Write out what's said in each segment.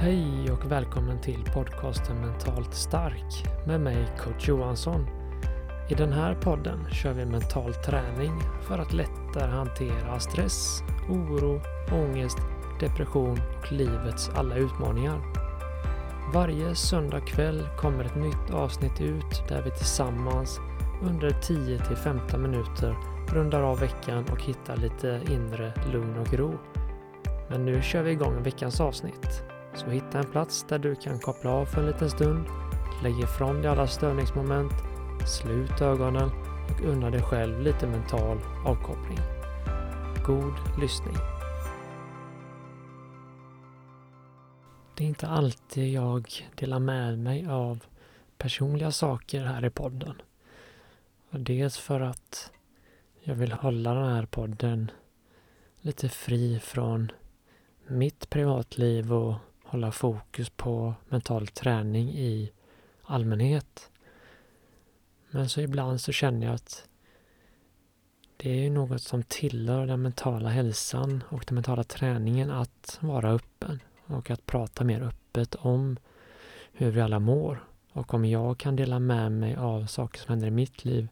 Hej och välkommen till podcasten Mentalt stark med mig coach Johansson. I den här podden kör vi mental träning för att lättare hantera stress, oro, ångest, depression och livets alla utmaningar. Varje söndag kväll kommer ett nytt avsnitt ut där vi tillsammans under 10 15 minuter rundar av veckan och hittar lite inre lugn och ro. Men nu kör vi igång veckans avsnitt. Så hitta en plats där du kan koppla av för en liten stund, lägg ifrån dig alla störningsmoment, slut ögonen och unna dig själv lite mental avkoppling. God lyssning! Det är inte alltid jag delar med mig av personliga saker här i podden. Dels för att jag vill hålla den här podden lite fri från mitt privatliv och hålla fokus på mental träning i allmänhet. Men så ibland så känner jag att det är ju något som tillhör den mentala hälsan och den mentala träningen att vara öppen och att prata mer öppet om hur vi alla mår. Och om jag kan dela med mig av saker som händer i mitt liv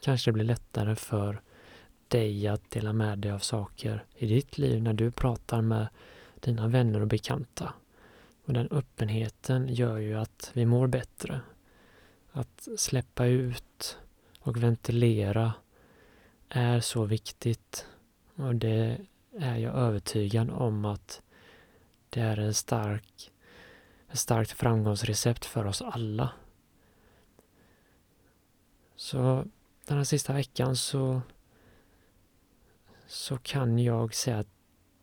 kanske det blir lättare för dig att dela med dig av saker i ditt liv när du pratar med dina vänner och bekanta. Och den öppenheten gör ju att vi mår bättre. Att släppa ut och ventilera är så viktigt. Och det är jag övertygad om att det är en stark, ett starkt framgångsrecept för oss alla. Så den här sista veckan så, så kan jag säga att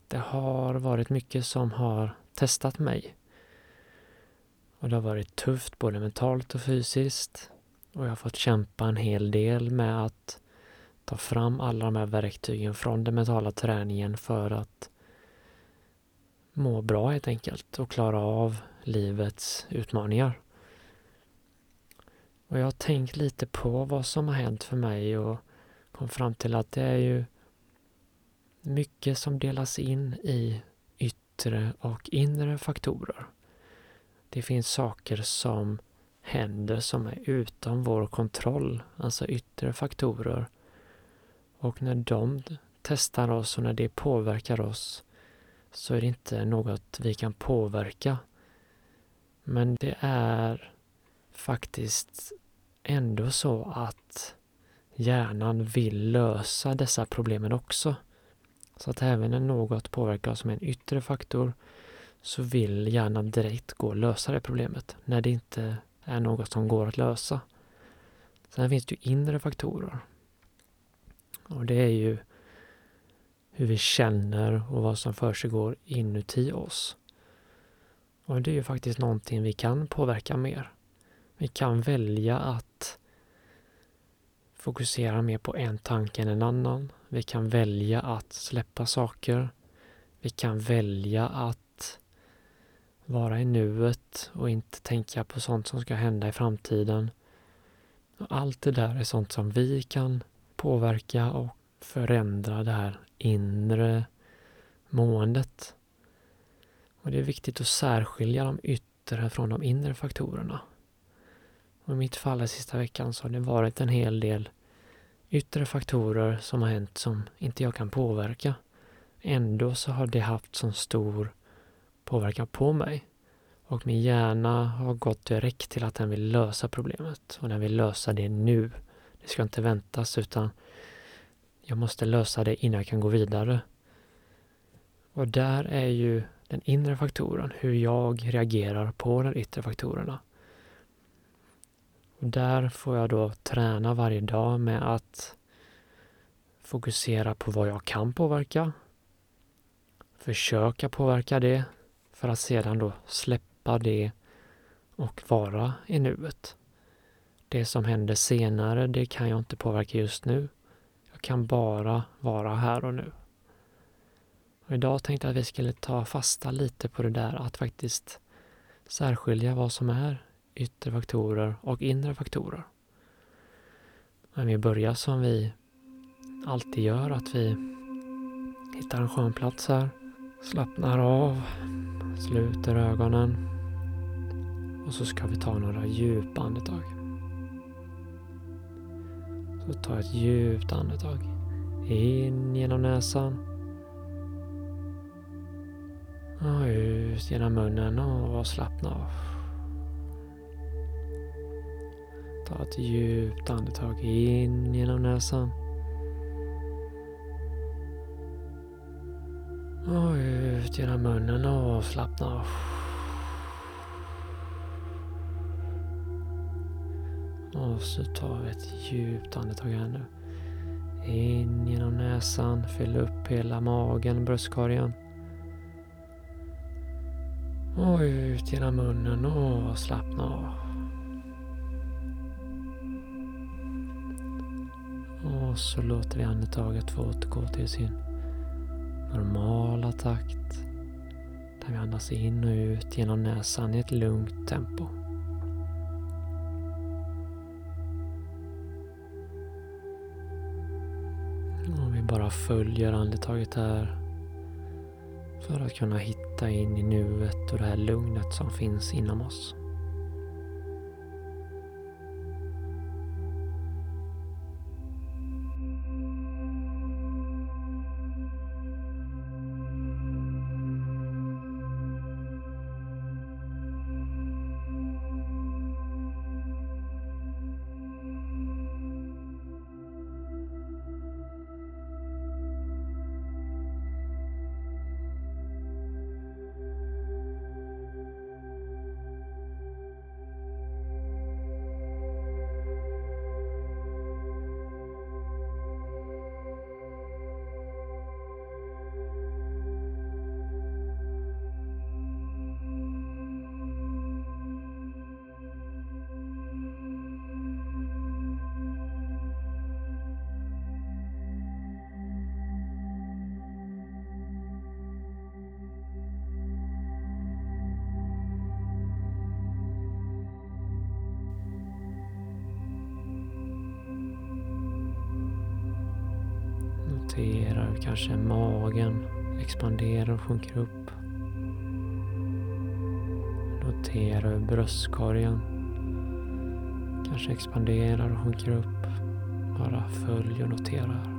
det har varit mycket som har testat mig. Och det har varit tufft både mentalt och fysiskt. Och jag har fått kämpa en hel del med att ta fram alla de här verktygen från den mentala träningen för att må bra helt enkelt och klara av livets utmaningar. Och jag har tänkt lite på vad som har hänt för mig och kom fram till att det är ju mycket som delas in i yttre och inre faktorer. Det finns saker som händer som är utom vår kontroll, alltså yttre faktorer. Och när de testar oss och när det påverkar oss så är det inte något vi kan påverka. Men det är faktiskt ändå så att hjärnan vill lösa dessa problemen också. Så att även när något påverkar oss med en yttre faktor så vill hjärnan direkt gå och lösa det problemet när det inte är något som går att lösa. Sen finns det ju inre faktorer. Och det är ju hur vi känner och vad som försiggår inuti oss. Och det är ju faktiskt någonting vi kan påverka mer. Vi kan välja att fokusera mer på en tanke än en annan. Vi kan välja att släppa saker. Vi kan välja att vara i nuet och inte tänka på sånt som ska hända i framtiden. Allt det där är sånt som vi kan påverka och förändra det här inre måendet. Och Det är viktigt att särskilja de yttre från de inre faktorerna. Och I mitt fall den sista veckan så har det varit en hel del yttre faktorer som har hänt som inte jag kan påverka. Ändå så har det haft så stor påverkan på mig. Och min hjärna har gått direkt till att den vill lösa problemet och den vill lösa det nu. Det ska inte väntas utan jag måste lösa det innan jag kan gå vidare. Och där är ju den inre faktoren, hur jag reagerar på de yttre faktorerna. Och där får jag då träna varje dag med att fokusera på vad jag kan påverka. Försöka påverka det för att sedan då släppa det och vara i nuet. Det som händer senare, det kan jag inte påverka just nu. Jag kan bara vara här och nu. Och idag tänkte jag att vi skulle ta fasta lite på det där att faktiskt särskilja vad som är yttre faktorer och inre faktorer. Men vi börjar som vi alltid gör, att vi hittar en skön plats här. Slappnar av, sluter ögonen och så ska vi ta några djupa andetag. Så ta ett djupt andetag. In genom näsan. Och ut genom munnen och slappna av. Ta ett djupt andetag in genom näsan. Och ut genom munnen och slappna av. Och så tar vi ett djupt andetag här nu. In genom näsan, fyll upp hela magen, bröstkorgen. Och ut genom munnen och slappna av. Och så låter vi andetaget få återgå till sin normala takt. Där vi andas in och ut genom näsan i ett lugnt tempo. Och vi bara följer andetaget här. För att kunna hitta in i nuet och det här lugnet som finns inom oss. Roterar, kanske magen expanderar och sjunker upp. Notera hur bröstkorgen kanske expanderar och sjunker upp. Bara följ och noterar.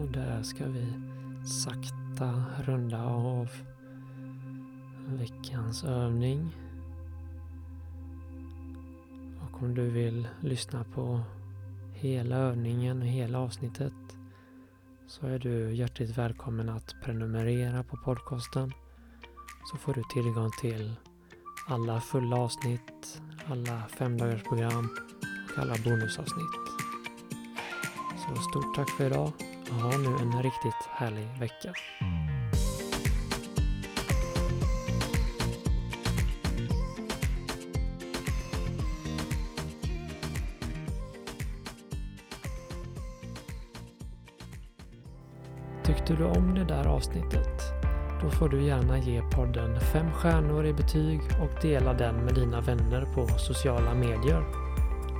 Och där ska vi sakta runda av veckans övning. Och om du vill lyssna på hela övningen, och hela avsnittet så är du hjärtligt välkommen att prenumerera på podcasten så får du tillgång till alla fulla avsnitt, alla femdagarsprogram och alla bonusavsnitt. Så stort tack för idag och ha nu en riktigt härlig vecka. Tyckte du om det där avsnittet? Då får du gärna ge podden fem stjärnor i betyg och dela den med dina vänner på sociala medier.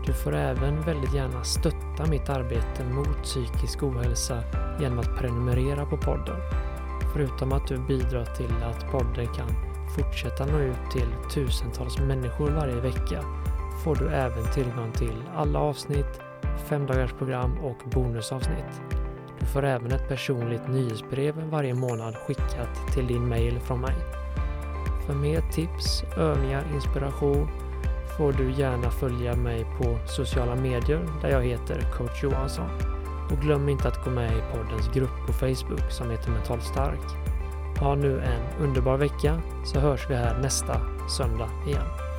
Du får även väldigt gärna stötta mitt arbete mot psykisk ohälsa genom att prenumerera på podden. Förutom att du bidrar till att podden kan fortsätta nå ut till tusentals människor varje vecka får du även tillgång till alla avsnitt, femdagarsprogram och bonusavsnitt. Du får även ett personligt nyhetsbrev varje månad skickat till din mail från mig. För mer tips, övningar, inspiration får du gärna följa mig på sociala medier där jag heter coach Johansson. Och glöm inte att gå med i poddens grupp på Facebook som heter Mental Stark. Ha nu en underbar vecka så hörs vi här nästa söndag igen.